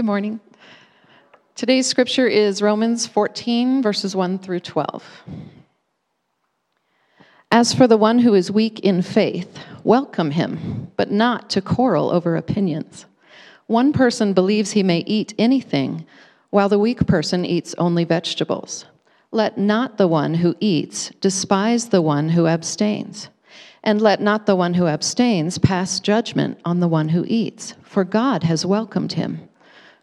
Good morning. Today's scripture is Romans 14, verses 1 through 12. As for the one who is weak in faith, welcome him, but not to quarrel over opinions. One person believes he may eat anything, while the weak person eats only vegetables. Let not the one who eats despise the one who abstains. And let not the one who abstains pass judgment on the one who eats, for God has welcomed him.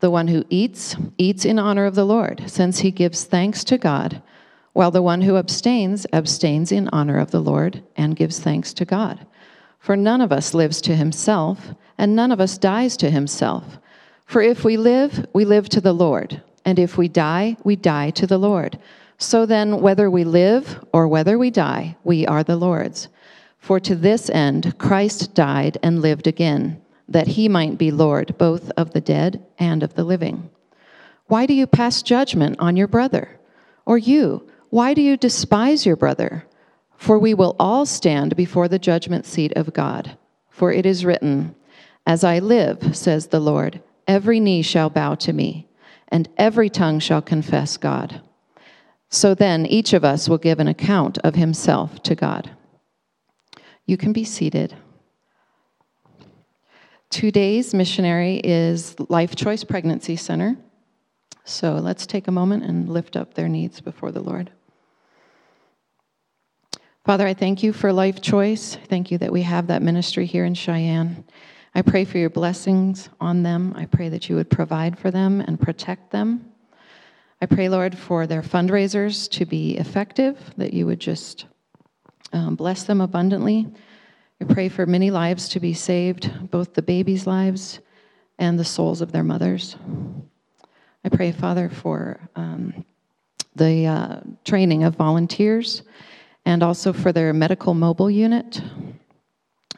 The one who eats, eats in honor of the Lord, since he gives thanks to God, while the one who abstains, abstains in honor of the Lord and gives thanks to God. For none of us lives to himself, and none of us dies to himself. For if we live, we live to the Lord, and if we die, we die to the Lord. So then, whether we live or whether we die, we are the Lord's. For to this end Christ died and lived again that he might be Lord both of the dead and of the living. Why do you pass judgment on your brother? Or you, why do you despise your brother? For we will all stand before the judgment seat of God. For it is written, As I live, says the Lord, every knee shall bow to me, and every tongue shall confess God. So then each of us will give an account of himself to God. You can be seated. Today's missionary is Life Choice Pregnancy Center. So let's take a moment and lift up their needs before the Lord. Father, I thank you for Life Choice. Thank you that we have that ministry here in Cheyenne. I pray for your blessings on them. I pray that you would provide for them and protect them. I pray, Lord, for their fundraisers to be effective, that you would just um, bless them abundantly. I pray for many lives to be saved, both the babies' lives and the souls of their mothers. I pray, Father, for um, the uh, training of volunteers and also for their medical mobile unit.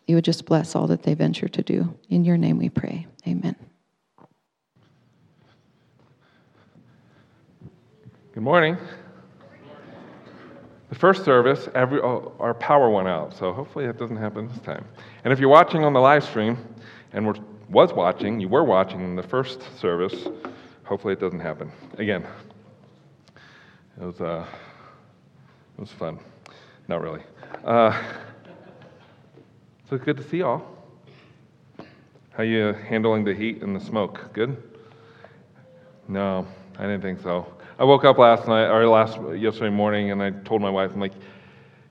You would just bless all that they venture to do. In your name we pray. Amen. Good morning. The first service, every, oh, our power went out, so hopefully that doesn't happen this time. And if you're watching on the live stream, and were, was watching, you were watching the first service, hopefully it doesn't happen again. It was, uh, it was fun. Not really. Uh, so good to see y'all. How you handling the heat and the smoke? Good? No, I didn't think so. I woke up last night or last yesterday morning, and I told my wife, I'm like,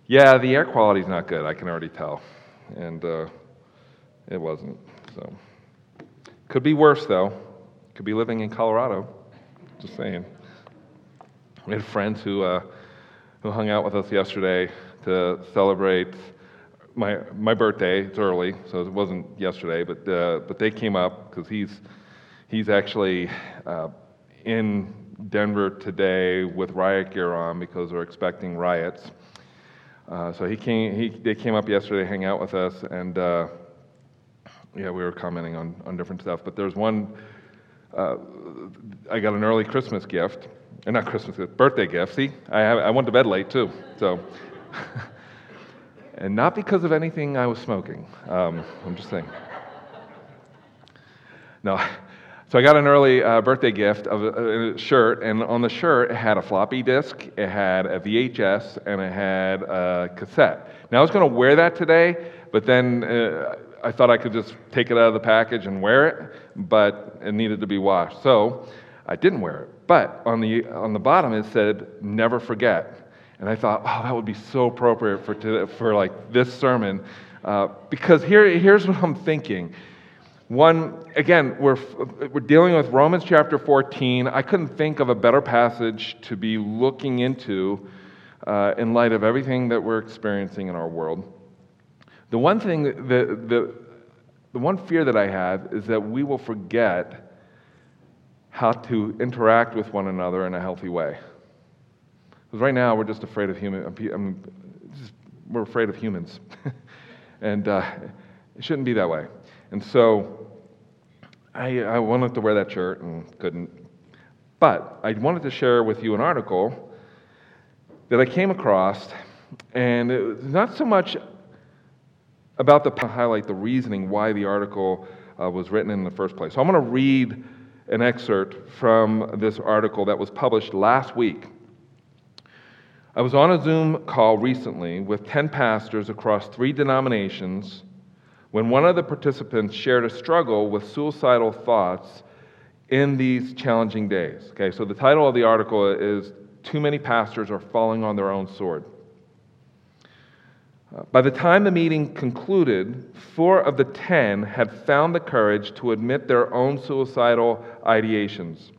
"Yeah, the air quality's not good. I can already tell," and uh, it wasn't. So, could be worse though. Could be living in Colorado. Just saying. We had friends who uh, who hung out with us yesterday to celebrate my my birthday. It's early, so it wasn't yesterday, but uh, but they came up because he's he's actually uh, in Denver today with riot gear on because we're expecting riots. Uh, so he came, he, they came up yesterday, to hang out with us, and uh, yeah, we were commenting on, on different stuff. But there's one, uh, I got an early Christmas gift, and not Christmas gift, birthday gift. See, I, have, I went to bed late too, so. and not because of anything I was smoking. Um, I'm just saying. No, so I got an early uh, birthday gift of a, a, shirt, and on the shirt it had a floppy disk, it had a VHS, and it had a cassette. Now I was going to wear that today, but then uh, I thought I could just take it out of the package and wear it, but it needed to be washed. So I didn't wear it. But on the on the bottom it said "Never forget," and I thought, oh, that would be so appropriate for to, for like this sermon, uh, because here here's what I'm thinking one, again, we're, we're dealing with Romans chapter 14. I couldn't think of a better passage to be looking into uh, in light of everything that we're experiencing in our world. The one thing, the, the, the one fear that I have is that we will forget how to interact with one another in a healthy way. Because right now we're just afraid of human. I mean, just, we're afraid of humans, and uh, it shouldn't be that way. And so I, I wanted to wear that shirt and couldn't. But I wanted to share with you an article that I came across, and it was not so much about the highlight the reasoning why the article uh, was written in the first place. So I'm going to read an excerpt from this article that was published last week. I was on a Zoom call recently with 10 pastors across three denominations when one of the participants shared a struggle with suicidal thoughts in these challenging days. Okay, so the title of the article is Too Many Pastors Are Falling on Their Own Sword. Uh, by the time the meeting concluded, four of the ten had found the courage to admit their own suicidal ideations.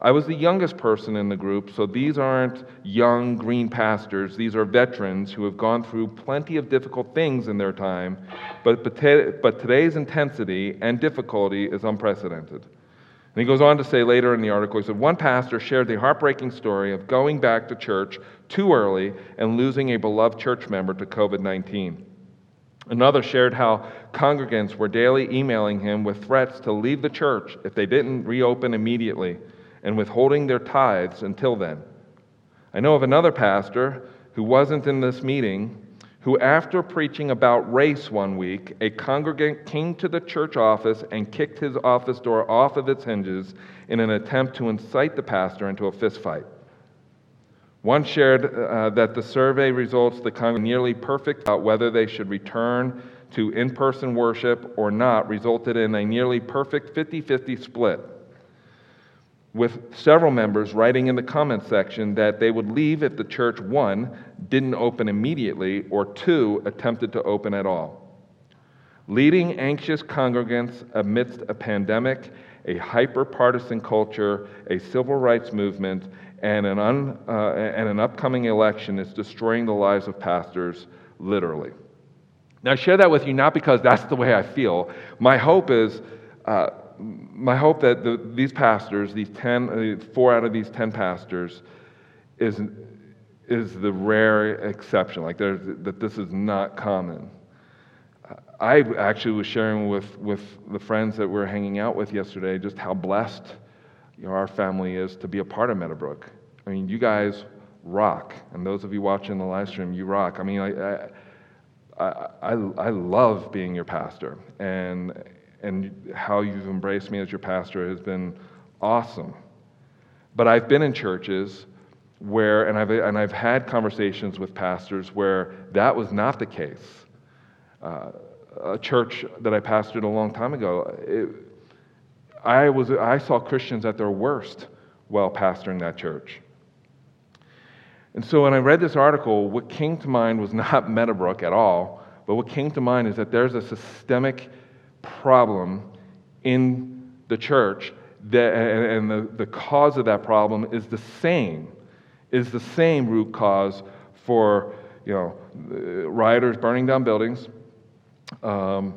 I was the youngest person in the group, so these aren't young green pastors. These are veterans who have gone through plenty of difficult things in their time, but, but today's intensity and difficulty is unprecedented. And he goes on to say later in the article, he said, One pastor shared the heartbreaking story of going back to church too early and losing a beloved church member to COVID 19. Another shared how congregants were daily emailing him with threats to leave the church if they didn't reopen immediately and withholding their tithes until then. I know of another pastor who wasn't in this meeting who, after preaching about race one week, a congregant came to the church office and kicked his office door off of its hinges in an attempt to incite the pastor into a fistfight. One shared uh, that the survey results the congregant nearly perfect about whether they should return to in person worship or not resulted in a nearly perfect 50 50 split with several members writing in the comment section that they would leave if the church, one, didn't open immediately, or two, attempted to open at all. Leading anxious congregants amidst a pandemic, a hyper partisan culture, a civil rights movement, and an, un, uh, and an upcoming election is destroying the lives of pastors, literally. Now, I share that with you not because that's the way I feel. My hope is. Uh, my hope that the, these pastors, these 10, uh, four out of these 10 pastors, is, is the rare exception, like that this is not common. I actually was sharing with, with the friends that we are hanging out with yesterday just how blessed you know, our family is to be a part of Meadowbrook. I mean, you guys rock, and those of you watching the live stream, you rock. I mean, I, I, I, I love being your pastor, and and how you've embraced me as your pastor has been awesome. But I've been in churches where, and I've, and I've had conversations with pastors where that was not the case. Uh, a church that I pastored a long time ago, it, I, was, I saw Christians at their worst while pastoring that church. And so when I read this article, what came to mind was not Meadowbrook at all, but what came to mind is that there's a systemic problem in the church, that, and the, the cause of that problem is the same, is the same root cause for you know, rioters burning down buildings, um,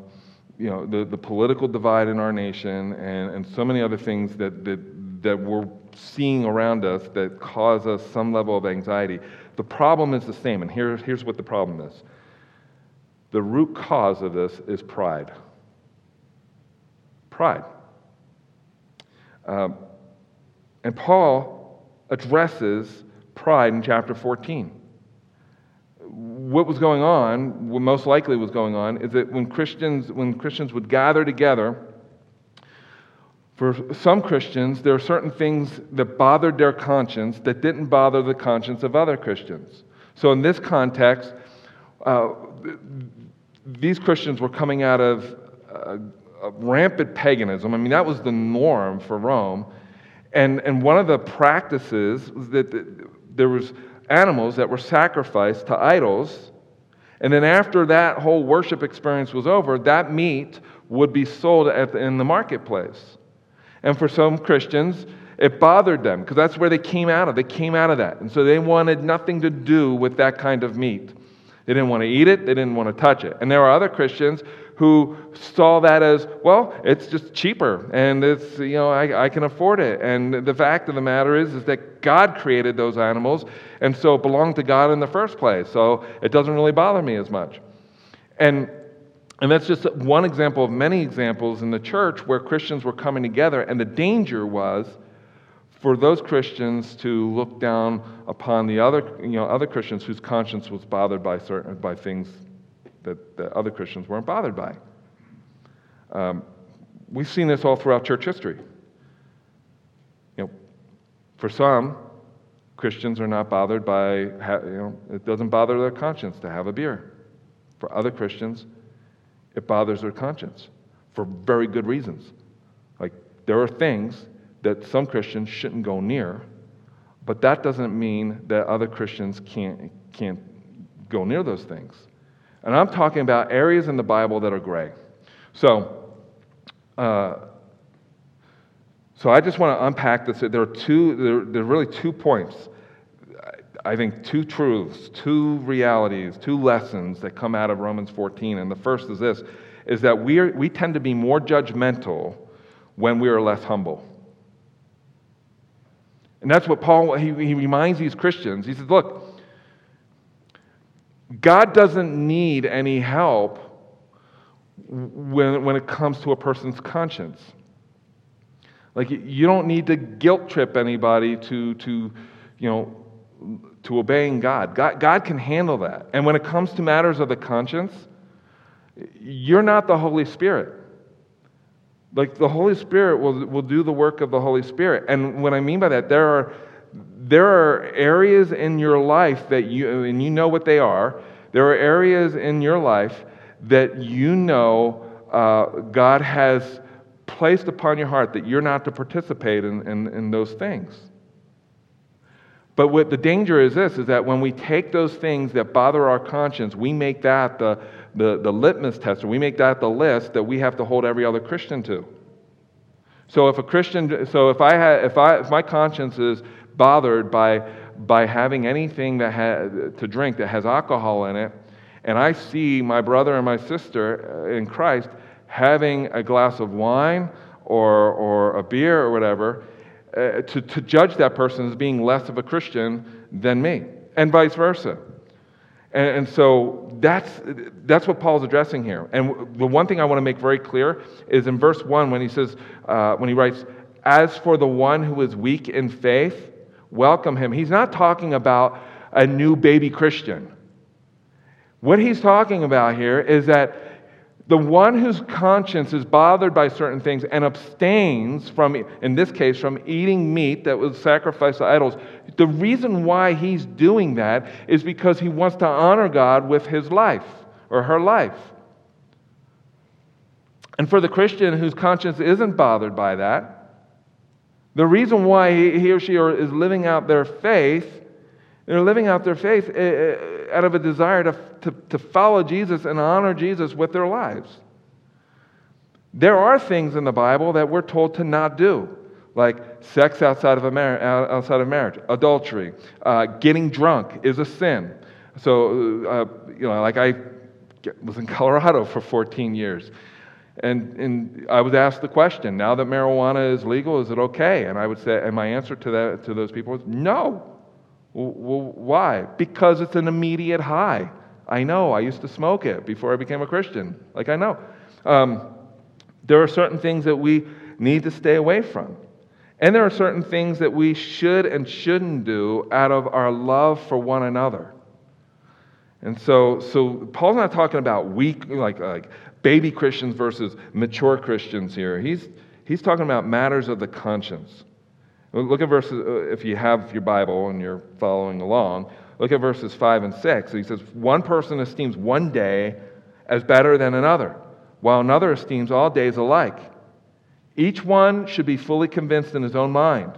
you know, the, the political divide in our nation, and, and so many other things that, that, that we're seeing around us that cause us some level of anxiety. The problem is the same, and here, here's what the problem is the root cause of this is pride pride. Um, and Paul addresses pride in chapter 14. What was going on, what most likely was going on, is that when Christians, when Christians would gather together, for some Christians, there are certain things that bothered their conscience that didn't bother the conscience of other Christians. So, in this context, uh, these Christians were coming out of uh, rampant paganism. I mean, that was the norm for Rome. And, and one of the practices was that there was animals that were sacrificed to idols. And then after that whole worship experience was over, that meat would be sold the, in the marketplace. And for some Christians, it bothered them because that's where they came out of. They came out of that. And so they wanted nothing to do with that kind of meat. They didn't want to eat it, they didn't want to touch it. And there were other Christians who saw that as, well, it's just cheaper and it's, you know, I, I can afford it. And the fact of the matter is, is that God created those animals and so it belonged to God in the first place. So it doesn't really bother me as much. And and that's just one example of many examples in the church where Christians were coming together, and the danger was for those Christians to look down upon the other, you know, other Christians whose conscience was bothered by certain by things that the other Christians weren't bothered by. Um, we've seen this all throughout church history. You know, for some, Christians are not bothered by, you know, it doesn't bother their conscience to have a beer. For other Christians, it bothers their conscience for very good reasons. Like, there are things that some Christians shouldn't go near, but that doesn't mean that other Christians can't, can't go near those things. And I'm talking about areas in the Bible that are gray. So, uh, so I just want to unpack this. There are two, there, there are really two points. I think two truths, two realities, two lessons that come out of Romans 14. And the first is this is that we, are, we tend to be more judgmental when we are less humble. And that's what Paul, he, he reminds these Christians. He says, look, God doesn't need any help when, when it comes to a person's conscience. Like, you don't need to guilt trip anybody to, to you know, to obeying God. God. God can handle that. And when it comes to matters of the conscience, you're not the Holy Spirit. Like the Holy Spirit will, will do the work of the Holy Spirit. And what I mean by that, there are, there are areas in your life that you, and you know what they are, there are areas in your life that you know uh, God has placed upon your heart that you're not to participate in, in, in those things. But what the danger is this is that when we take those things that bother our conscience, we make that the, the, the litmus test, or we make that the list that we have to hold every other Christian to. So if a Christian, so if I had, if I, if my conscience is bothered by, by having anything that ha, to drink that has alcohol in it, and I see my brother and my sister uh, in Christ having a glass of wine or, or a beer or whatever, uh, to, to judge that person as being less of a Christian than me, and vice versa. And, and, so that's, that's what Paul's addressing here. And the one thing I want to make very clear is in verse 1 when he says, uh, when he writes, As for the one who is weak in faith, welcome him. He's not talking about a new baby Christian. What he's talking about here is that the one whose conscience is bothered by certain things and abstains from, in this case, from eating meat that was sacrificed to idols, the reason why he's doing that is because he wants to honor God with his life or her life. And for the Christian whose conscience isn't bothered by that, the reason why he or she is living out their faith they're living out their faith eh, eh, out of a desire to, to, to follow Jesus and honor Jesus with their lives. There are things in the Bible that we're told to not do, like sex outside of, mar- outside of marriage, adultery, uh, getting drunk is a sin. So, uh, you know, like I was in Colorado for 14 years. And, and I was asked the question, now that marijuana is legal, is it okay? And I would say, and my answer to, that, to those people was, no. Well, why? Because it's an immediate high. I know. I used to smoke it before I became a Christian. Like, I know. Um, there are certain things that we need to stay away from. And there are certain things that we should and shouldn't do out of our love for one another. And so, so Paul's not talking about weak, like, like baby Christians versus mature Christians here. He's, he's talking about matters of the conscience. Look at verses, uh, if you have your Bible and you're following along, look at verses 5 and 6. He says, One person esteems one day as better than another, while another esteems all days alike. Each one should be fully convinced in his own mind.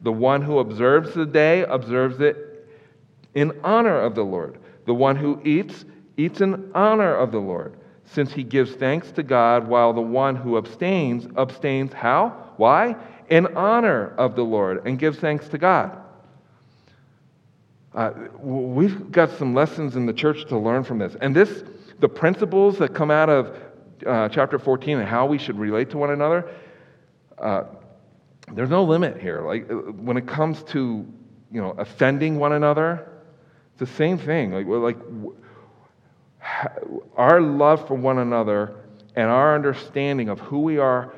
The one who observes the day observes it in honor of the Lord. The one who eats, eats in honor of the Lord, since he gives thanks to God, while the one who abstains, abstains how? Why? In honor of the Lord and give thanks to God. Uh, we've got some lessons in the church to learn from this. And this, the principles that come out of uh, chapter 14 and how we should relate to one another, uh, there's no limit here. Like uh, when it comes to you know offending one another, it's the same thing. Like like our love for one another and our understanding of who we are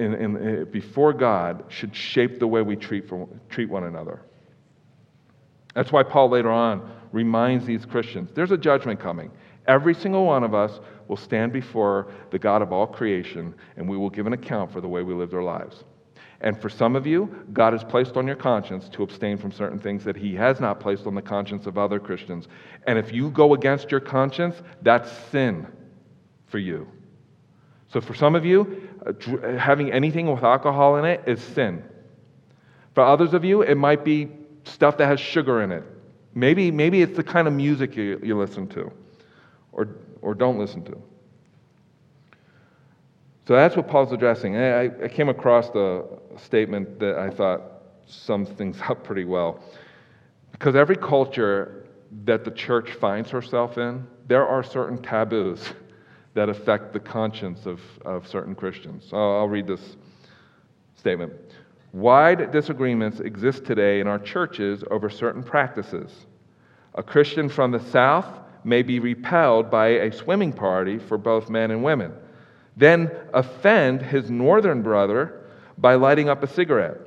in, in, eh, before God should shape the way we treat, for, treat one another. That's why Paul later on reminds these Christians there's a judgment coming. Every single one of us will stand before the God of all creation, and we will give an account for the way we lived our lives. And for some of you, God has placed on your conscience to abstain from certain things that He has not placed on the conscience of other Christians. And if you go against your conscience, that's sin for you. So for some of you, having anything with alcohol in it is sin. For others of you, it might be stuff that has sugar in it. Maybe, maybe it's the kind of music you, you listen to or, or don't listen to. So that's what Paul's addressing. I, I came across a statement that I thought sums things up pretty well. Because every culture that the church finds herself in, there are certain taboos that affect the conscience of, of certain Christians. I'll, I'll read this statement. Wide disagreements exist today in our churches over certain practices. A Christian from the South may be repelled by a swimming party for both men and women then offend his northern brother by lighting up a cigarette.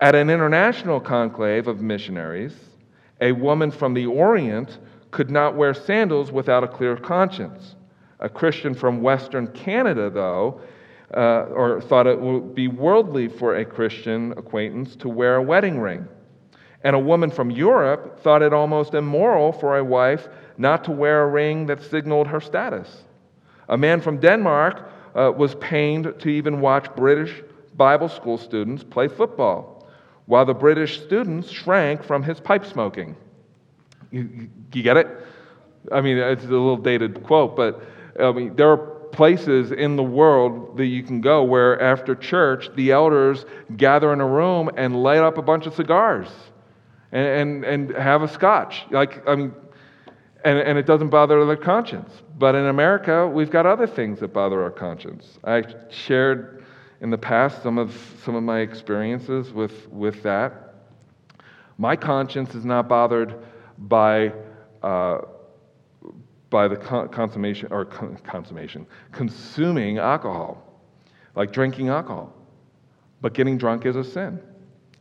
At an international conclave of missionaries, a woman from the Orient could not wear sandals without a clear conscience. A Christian from Western Canada, though, uh, or thought it would be worldly for a Christian acquaintance to wear a wedding ring. And a woman from Europe thought it almost immoral for a wife not to wear a ring that signaled her status. A man from Denmark uh, was pained to even watch British Bible school students play football, while the British students shrank from his pipe smoking. You, you get it? I mean, it's a little dated quote, but I mean, there are places in the world that you can go where after church, the elders gather in a room and light up a bunch of cigars and, and, and have a scotch. Like, I mean, and, and it doesn't bother their conscience. But in America, we've got other things that bother our conscience. I shared in the past some of, some of my experiences with, with that. My conscience is not bothered by, uh, by the con- consummation, or consummation, consuming alcohol, like drinking alcohol. But getting drunk is a sin.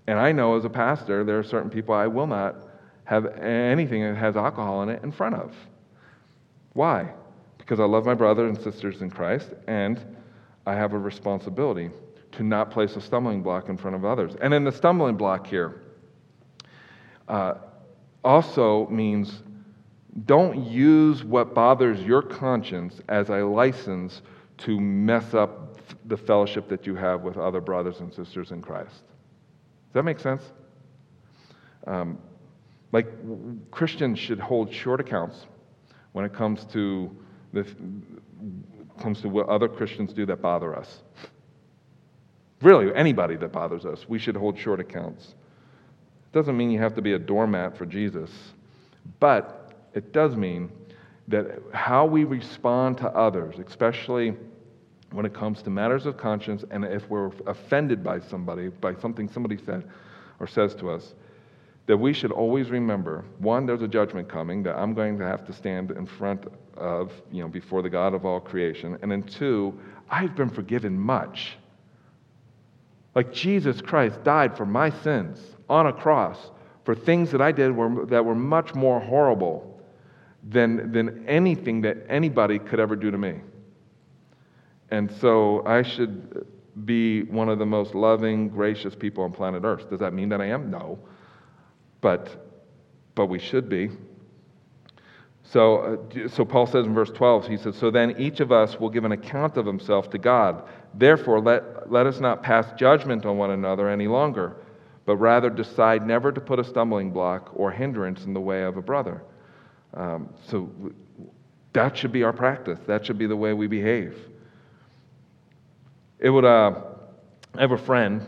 And I know as a pastor, there are certain people I will not have anything that has alcohol in it in front of. Why? Because I love my brothers and sisters in Christ, and I have a responsibility to not place a stumbling block in front of others. And in the stumbling block here, uh, also means don't use what bothers your conscience as a license to mess up the fellowship that you have with other brothers and sisters in Christ. Does that make sense? Um, like Christians should hold short accounts when it comes to the, comes to what other Christians do that bother us. Really, anybody that bothers us, we should hold short accounts. It doesn't mean you have to be a doormat for Jesus, but it does mean that how we respond to others, especially when it comes to matters of conscience, and if we're offended by somebody, by something somebody said or says to us, that we should always remember one, there's a judgment coming that I'm going to have to stand in front of, you know, before the God of all creation. And then two, I've been forgiven much. Like Jesus Christ died for my sins on a cross for things that I did were, that were much more horrible than, than anything that anybody could ever do to me. And so I should be one of the most loving, gracious people on planet Earth. Does that mean that I am? No but, but we should be. So, uh, so Paul says in verse 12, he says, So then each of us will give an account of himself to God. Therefore, let, let us not pass judgment on one another any longer, but rather decide never to put a stumbling block or hindrance in the way of a brother. Um, so that should be our practice. That should be the way we behave. It would, uh, I have a friend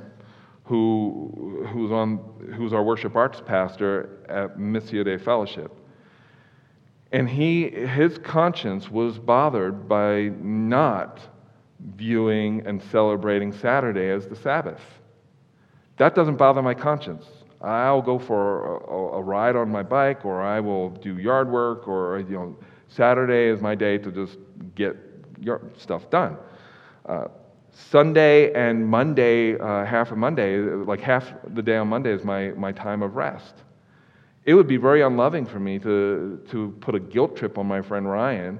who, who's, on, who's our worship arts pastor at Missio Dei Fellowship. And he, his conscience was bothered by not viewing and celebrating Saturday as the Sabbath. That doesn't bother my conscience. I'll go for a, a, ride on my bike, or I will do yard work, or you know, Saturday is my day to just get stuff done. Uh, Sunday and Monday, uh, half of Monday, like half the day on Monday is my, my time of rest. It would be very unloving for me to, to put a guilt trip on my friend Ryan,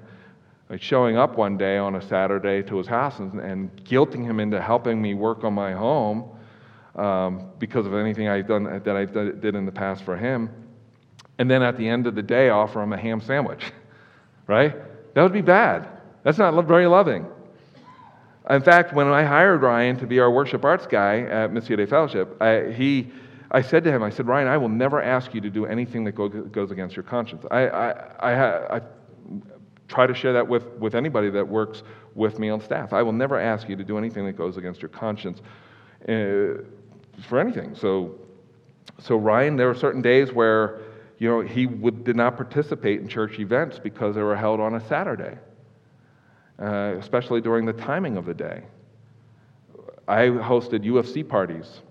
like showing up one day on a Saturday to his house and, and guilting him into helping me work on my home um, because of anything I've done that I did in the past for him. And then at the end of the day, offer him a ham sandwich, right? That would be bad. That's not very loving. In fact, when I hired Ryan to be our worship arts guy at Missio Dei Fellowship, I, he, I said to him, I said, Ryan, I will never ask you to do anything that go, goes against your conscience. I, I, I, I try to share that with, with anybody that works with me on staff. I will never ask you to do anything that goes against your conscience uh, for anything. So, so Ryan, there were certain days where you know, he would, did not participate in church events because they were held on a Saturday uh, especially during the timing of the day. I hosted UFC parties,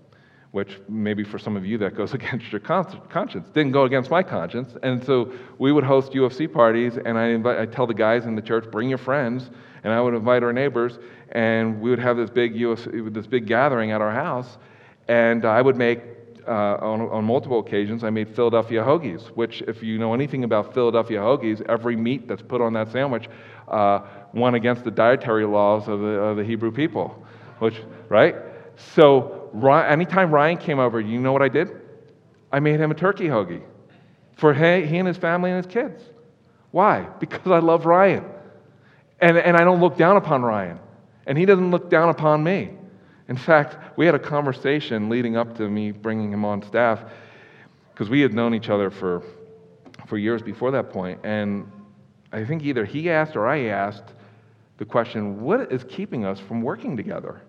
which maybe for some of you that goes against your conscience. Didn't go against my conscience. And so we would host UFC parties, and I invite, I tell the guys in the church, bring your friends, and I would invite our neighbors, and we would have this big UFC, this big gathering at our house, and I would make uh, on, on, multiple occasions, I made Philadelphia hoagies, which, if you know anything about Philadelphia hoagies, every meat that's put on that sandwich uh, went against the dietary laws of the, of the Hebrew people, which, right? So anytime Ryan came over, you know what I did? I made him a turkey hoagie for he, he and his family and his kids. Why? Because I love Ryan. And, and I don't look down upon Ryan. And he doesn't look down upon me. In fact, we had a conversation leading up to me bringing him on staff because we had known each other for, for years before that point. And I think either he asked or I asked the question, what is keeping us from working together?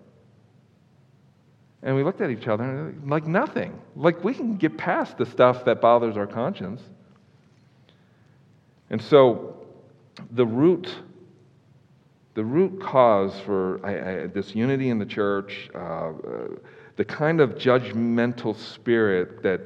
And we looked at each other like nothing. Like we can get past the stuff that bothers our conscience. And so the root, the root cause for I, I, this unity in the church, uh, uh, the kind of judgmental spirit that,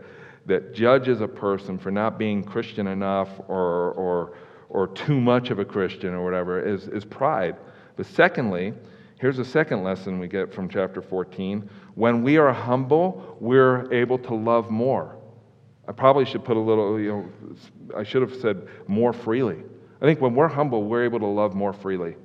that judges a person for not being Christian enough or, or or too much of a Christian or whatever is, is pride. But secondly, here's a second lesson we get from chapter 14. When we are humble, we're able to love more. I probably should put a little, you know, I should have said more freely. I think when we're humble, we're able to love more freely.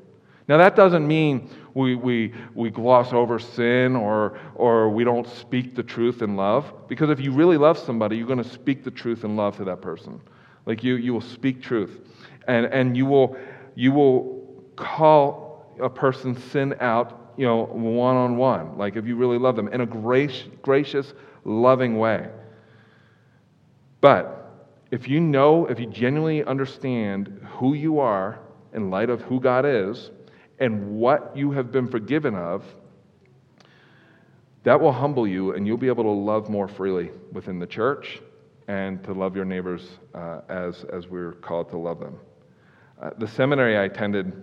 Now, that doesn't mean we, we, we gloss over sin or, or we don't speak the truth in love, because if you really love somebody, you're going to speak the truth in love to that person. Like you, you will speak truth and, and you, will, you will call a person's sin out, you know, one on one, like if you really love them, in a grace, gracious, loving way. But if you know, if you genuinely understand who you are in light of who God is and what you have been forgiven of, that will humble you and you'll be able to love more freely within the church and to love your neighbors uh, as, as we're called to love them. Uh, the seminary I attended,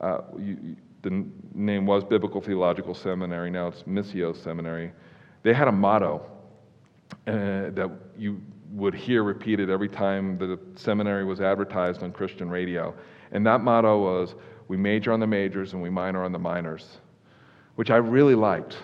uh, you, the name was Biblical Theological Seminary, now it's Missio Seminary. They had a motto uh, that you would hear repeated every time the seminary was advertised on Christian radio. And that motto was, We major on the majors and we minor on the minors, which I really liked.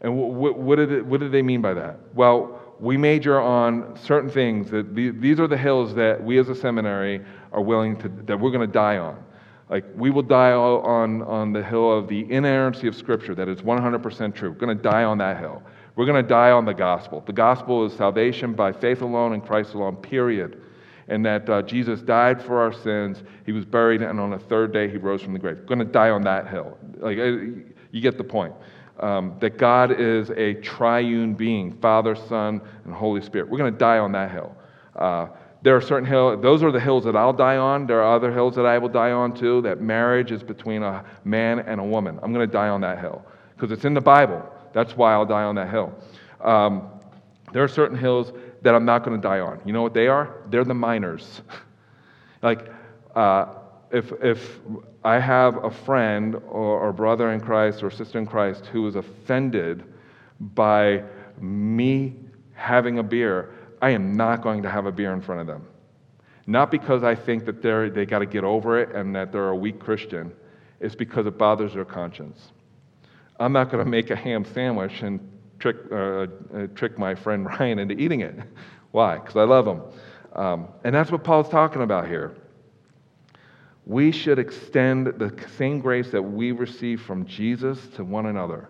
And what, did, it, what did they mean by that? Well, we major on certain things that these are the hills that we as a seminary are willing to that we're going to die on. Like we will die on on the hill of the inerrancy of scripture that is 100% true. We're going to die on that hill. We're going to die on the gospel. The gospel is salvation by faith alone in christ alone period and that uh, jesus died for our sins he was buried and on the third day he rose from the grave going to die on that hill like uh, you get the point um, that God is a triune being Father, Son, and Holy Spirit. We're going to die on that hill. Uh, there are certain hills, those are the hills that I'll die on. There are other hills that I will die on too, that marriage is between a man and a woman. I'm going to die on that hill because it's in the Bible That's why I'll die on that hill. Um, there are certain hills that I'm not going to die on. You know what they are? They're the minors. like, uh, if, if I have a friend or, or brother in Christ or sister in Christ who is offended by me having a beer, I am not going to have a beer in front of them. Not because I think that they're, they got to get over it and that they're a weak Christian. It's because it bothers their conscience. I'm not going to make a ham sandwich and trick, uh, uh, trick my friend Ryan into eating it. Why? Because I love him. Um, and that's what Paul's talking about here. We should extend the same grace that we receive from Jesus to one another.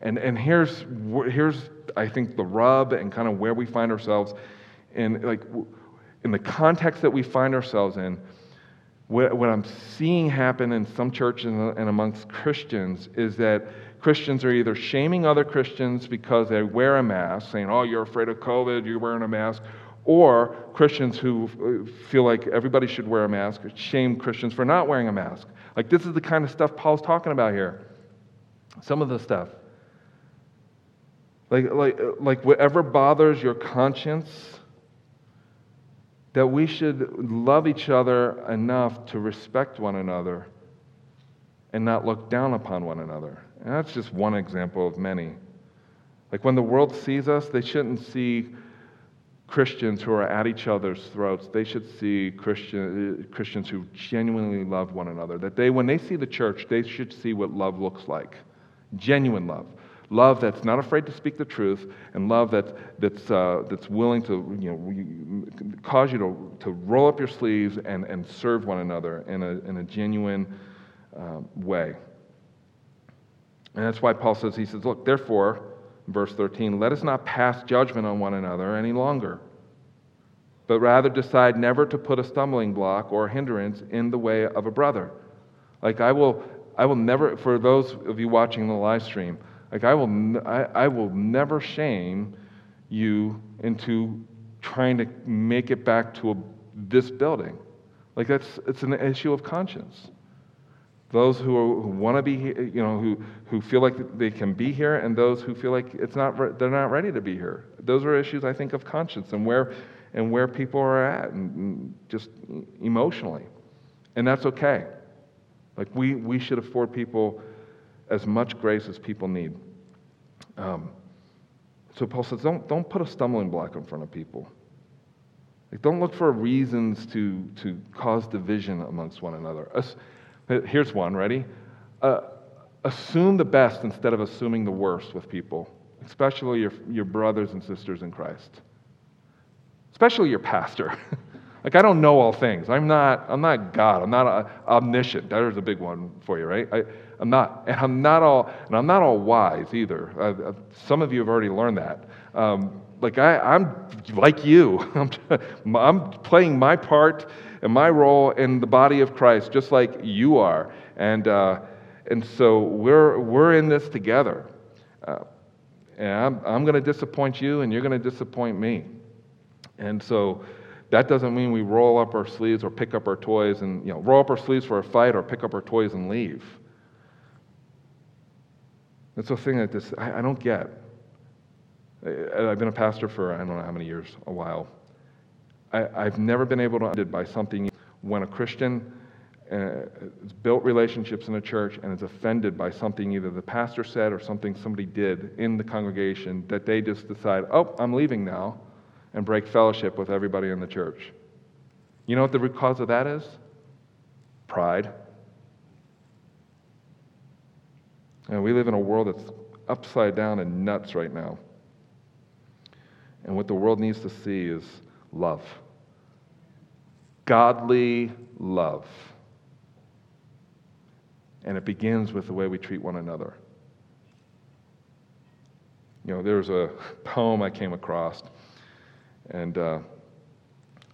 And, and here's, here's, I think, the rub and kind of where we find ourselves in, like, in the context that we find ourselves in. What, what I'm seeing happen in some churches and amongst Christians is that Christians are either shaming other Christians because they wear a mask, saying, oh, you're afraid of COVID, you're wearing a mask, or Christians who feel like everybody should wear a mask, shame Christians for not wearing a mask. Like, this is the kind of stuff Paul's talking about here. Some of the stuff. Like, like, like whatever bothers your conscience, that we should love each other enough to respect one another and not look down upon one another. And that's just one example of many. Like when the world sees us, they shouldn't see Christians who are at each other's throats. They should see Christian, Christians who genuinely love one another. That they, when they see the church, they should see what love looks like genuine love. Love that's not afraid to speak the truth, and love that, that's, uh, that's willing to you know, cause you to, to roll up your sleeves and, and serve one another in a, in a genuine uh, way. And that's why Paul says, he says, Look, therefore, verse 13, let us not pass judgment on one another any longer, but rather decide never to put a stumbling block or hindrance in the way of a brother. Like, I will, I will never, for those of you watching the live stream, like, I will, I, I will never shame you into trying to make it back to a, this building. Like, that's, it's an issue of conscience those who, who want to be, you know, who, who feel like they can be here, and those who feel like it's not, they're not ready to be here. Those are issues, I think, of conscience and where, and where people are at, and, and just emotionally. And that's okay. Like, we, we should afford people as much grace as people need. Um, so Paul says, don't, don't put a stumbling block in front of people. Like, don't look for reasons to, to cause division amongst one another. Here's one, ready? Uh, assume the best instead of assuming the worst with people, especially your, your brothers and sisters in Christ, especially your pastor. like, I don't know all things. I'm not, I'm not God. I'm not uh, omniscient. There's a big one for you, right? I, I'm not. And I'm not all, and I'm not all wise either. Uh, uh some of you have already learned that. Um, like, I, am like you. I'm, I'm playing my part and my role in the body of Christ, just like you are. And, uh, and so we're, we're in this together. Uh, and I'm, I'm going to disappoint you, and you're going to disappoint me. And so that doesn't mean we roll up our sleeves or pick up our toys and, you know, roll up our sleeves for a fight or pick up our toys and leave. That's the thing that this, I, I don't get. I've been a pastor for I don't know how many years, a while. I, have never been able to buy something when a Christian uh, has built relationships in a church and is offended by something either the pastor said or something somebody did in the congregation that they just decide, oh, I'm leaving now, and break fellowship with everybody in the church. You know what the root cause of that is? Pride. And we live in a world that's upside down and nuts right now. And what the world needs to see is love godly love. And it begins with the way we treat one another. You know, there's a poem I came across, and uh,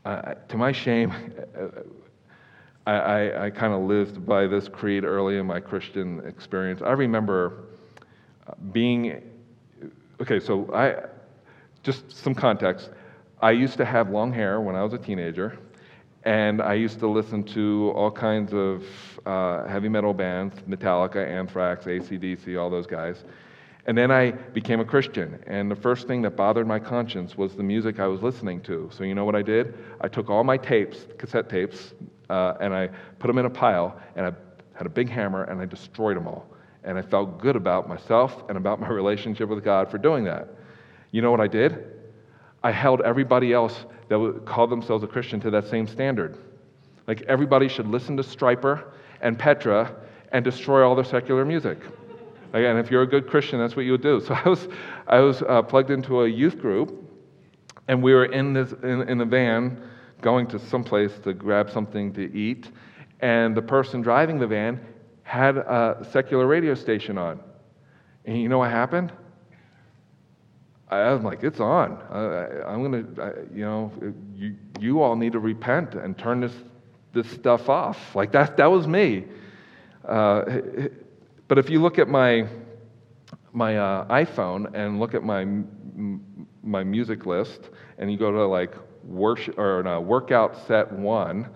I, to my shame, I, I, I kind of lived by this creed early in my Christian experience. I remember being, okay, so I, just some context. I used to have long hair when I was a teenager. And I used to listen to all kinds of uh, heavy metal bands Metallica, Anthrax, ACDC, all those guys. And then I became a Christian, and the first thing that bothered my conscience was the music I was listening to. So, you know what I did? I took all my tapes, cassette tapes, uh, and I put them in a pile, and I had a big hammer, and I destroyed them all. And I felt good about myself and about my relationship with God for doing that. You know what I did? I held everybody else that would call themselves a Christian to that same standard. Like everybody should listen to Stryper and Petra and destroy all their secular music. And if you're a good Christian, that's what you would do. So I was, I was uh, plugged into a youth group, and we were in, this, in, in the van going to some place to grab something to eat, and the person driving the van had a secular radio station on. And you know what happened? I was like, it's on. I, am going to, you know, you, you all need to repent and turn this, this stuff off. Like, that, that was me. Uh, but if you look at my, my uh, iPhone and look at my, my music list, and you go to like worship, or no, workout set one,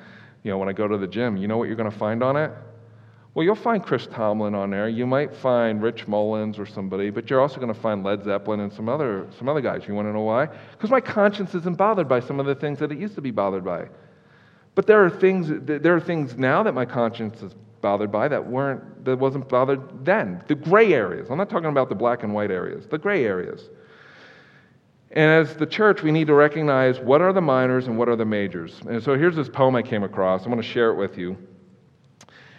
you know, when I go to the gym, you know what you're going to find on it? Well, you'll find Chris Tomlin on there. You might find Rich Mullins or somebody, but you're also going to find Led Zeppelin and some other, some other guys. You want to know why? Because my conscience isn't bothered by some of the things that it used to be bothered by. But there are things, there are things now that my conscience is bothered by that weren't that wasn't bothered then. The gray areas. I'm not talking about the black and white areas. The gray areas. And as the church, we need to recognize what are the minors and what are the majors. And so here's this poem I came across. I'm going to share it with you.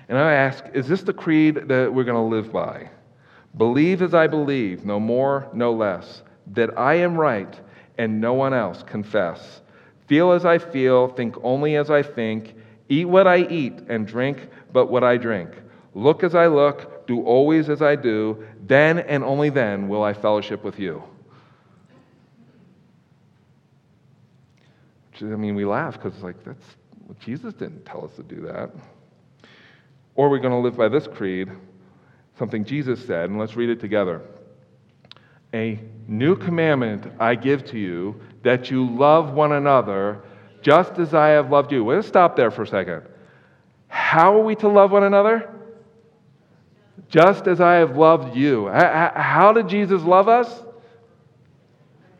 And I ask, is this the creed that we're going to live by? Believe as I believe, no more, no less, that I am right and no one else confess. Feel as I feel, think only as I think, eat what I eat, and drink but what I drink. Look as I look, do always as I do, then and only then will I fellowship with you. I mean, we laugh because it's like, that's, Jesus didn't tell us to do that. Or we're going to live by this creed, something Jesus said, and let's read it together. A new commandment I give to you, that you love one another just as I have loved you. Let's stop there for a second. How are we to love one another? Just as I have loved you. How did Jesus love us?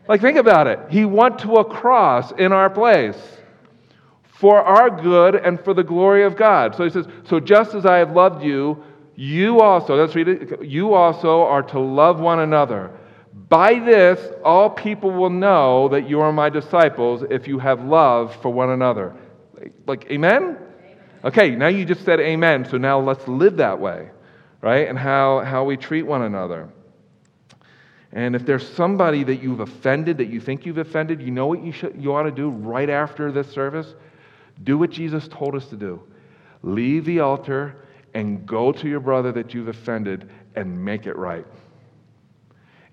Like, think about it. He went to a cross in our place for our good and for the glory of God. So he says, So just as I have loved you, you also, let's read it, you also are to love one another. By this, all people will know that you are my disciples if you have love for one another. Like, like amen? Okay, now you just said amen, so now let's live that way, right? And how, how we treat one another. And if there's somebody that you've offended, that you think you've offended, you know what you, should, you ought to do right after this service? Do what Jesus told us to do. Leave the altar and go to your brother that you've offended and make it right.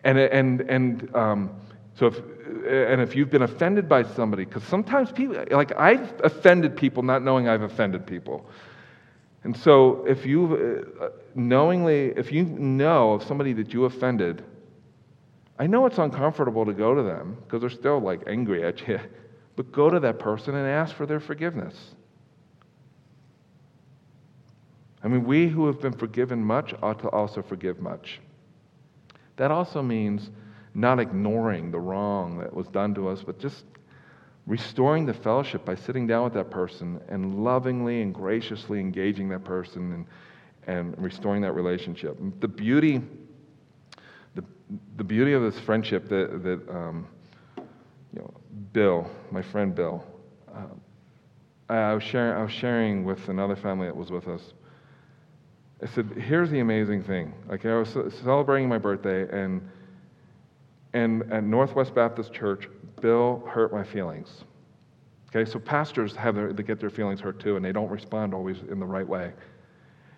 And, and, and um, so if, and if you've been offended by somebody, because sometimes people, like I've offended people not knowing I've offended people. And so if you uh, knowingly, if you know of somebody that you offended, I know it's uncomfortable to go to them because they're still like angry at you, but go to that person and ask for their forgiveness. I mean, we who have been forgiven much ought to also forgive much. That also means not ignoring the wrong that was done to us, but just restoring the fellowship by sitting down with that person and lovingly and graciously engaging that person and, and restoring that relationship. The beauty, the, the beauty of this friendship that, that um, Bill, my friend Bill, uh, I, was sharing, I was sharing with another family that was with us. I said, here's the amazing thing. Like I was celebrating my birthday and and at Northwest Baptist Church, Bill hurt my feelings. Okay, so pastors have their, they get their feelings hurt too, and they don't respond always in the right way.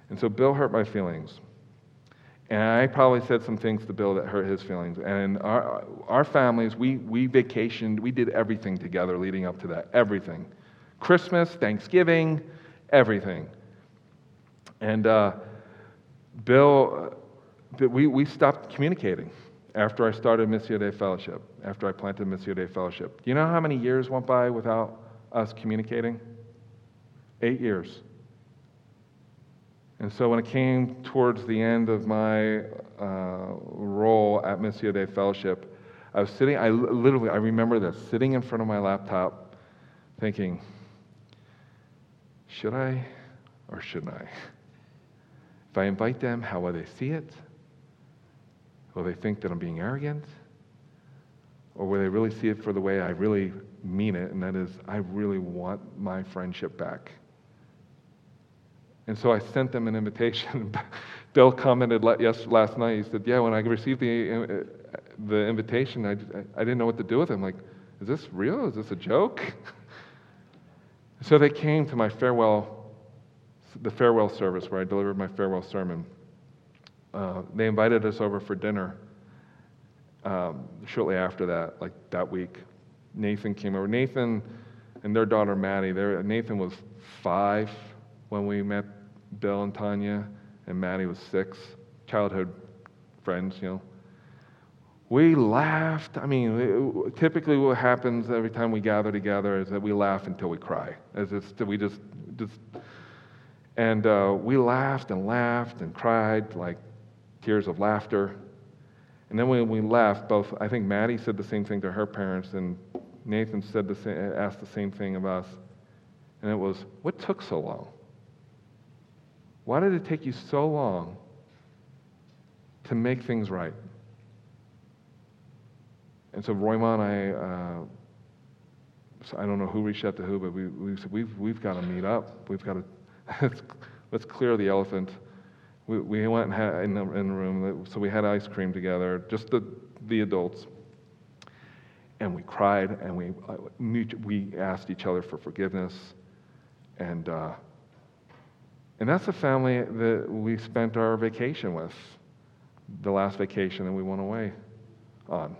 And so Bill hurt my feelings. And I probably said some things to Bill that hurt his feelings. And our, our families, we, we vacationed, we did everything together leading up to that. Everything. Christmas, Thanksgiving, everything. And uh, Bill, uh, we, we stopped communicating after I started Missio Dei Fellowship, after I planted Missio Dei Fellowship. Do you know how many years went by without us communicating? Eight years. And so when it came towards the end of my uh, role at Missio Dei Fellowship, I was sitting, I literally, I remember this, sitting in front of my laptop thinking, should I or shouldn't I? If I invite them, how will they see it? Will they think that I'm being arrogant? Or will they really see it for the way I really mean it, and that is, I really want my friendship back? And so I sent them an invitation. Bill commented last night. He said, Yeah, when I received the, uh, the invitation, I, I didn't know what to do with it. I'm like, Is this real? Is this a joke? so they came to my farewell, the farewell service where I delivered my farewell sermon. Uh, they invited us over for dinner um, shortly after that, like that week. Nathan came over. Nathan and their daughter Maddie, Nathan was five when we met Bill and Tanya, and Maddie was six, childhood friends, you know. We laughed. I mean, typically what happens every time we gather together is that we laugh until we cry. As it's, we just, just, and uh, we laughed and laughed and cried like tears of laughter. And then when we left, both I think Maddie said the same thing to her parents, and Nathan said the same, asked the same thing of us. And it was, what took so long? Why did it take you so long to make things right? And so Roymond, I, uh, I don't know who reached out to who, but we, we said, we've, we've got to meet up. We've got to, let's, let's clear the elephant. We, we went and had, in, the, in the room, so we had ice cream together, just the, the adults. And we cried and we, uh, we asked each other for forgiveness. And, uh, and that's the family that we spent our vacation with, the last vacation that we went away on.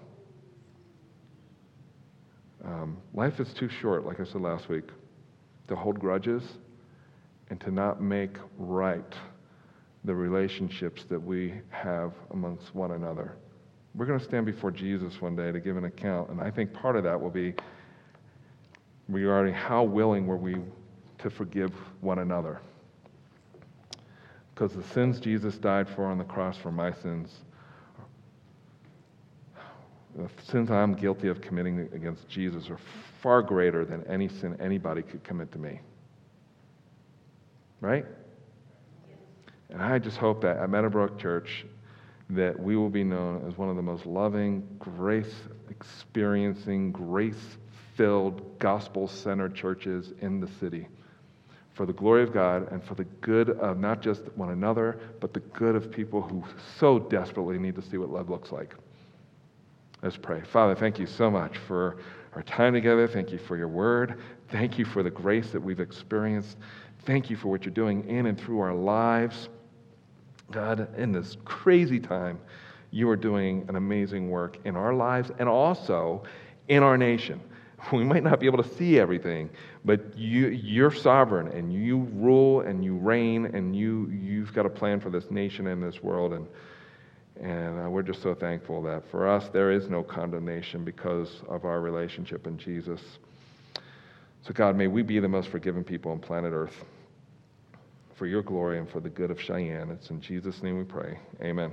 Um, life is too short, like I said last week, to hold grudges and to not make right the relationships that we have amongst one another. We're going to stand before Jesus one day to give an account, and I think part of that will be regarding how willing were we to forgive one another. Because the sins Jesus died for on the cross for my sins, the sins I'm guilty of committing against Jesus are far greater than any sin anybody could commit to me. Right? And I just hope that at Meadowbrook Church, that we will be known as one of the most loving, grace experiencing, grace filled, gospel centered churches in the city for the glory of God and for the good of not just one another, but the good of people who so desperately need to see what love looks like. Let's pray. Father, thank you so much for our time together. Thank you for your word. Thank you for the grace that we've experienced. Thank you for what you're doing in and through our lives. God, in this crazy time, you are doing an amazing work in our lives and also in our nation. We might not be able to see everything, but you, you're sovereign and you rule and you reign and you, you've got a plan for this nation and this world. And, and uh, we're just so thankful that for us there is no condemnation because of our relationship in Jesus. So, God, may we be the most forgiven people on planet Earth for your glory and for the good of Cheyenne. It's in Jesus' name we pray. Amen.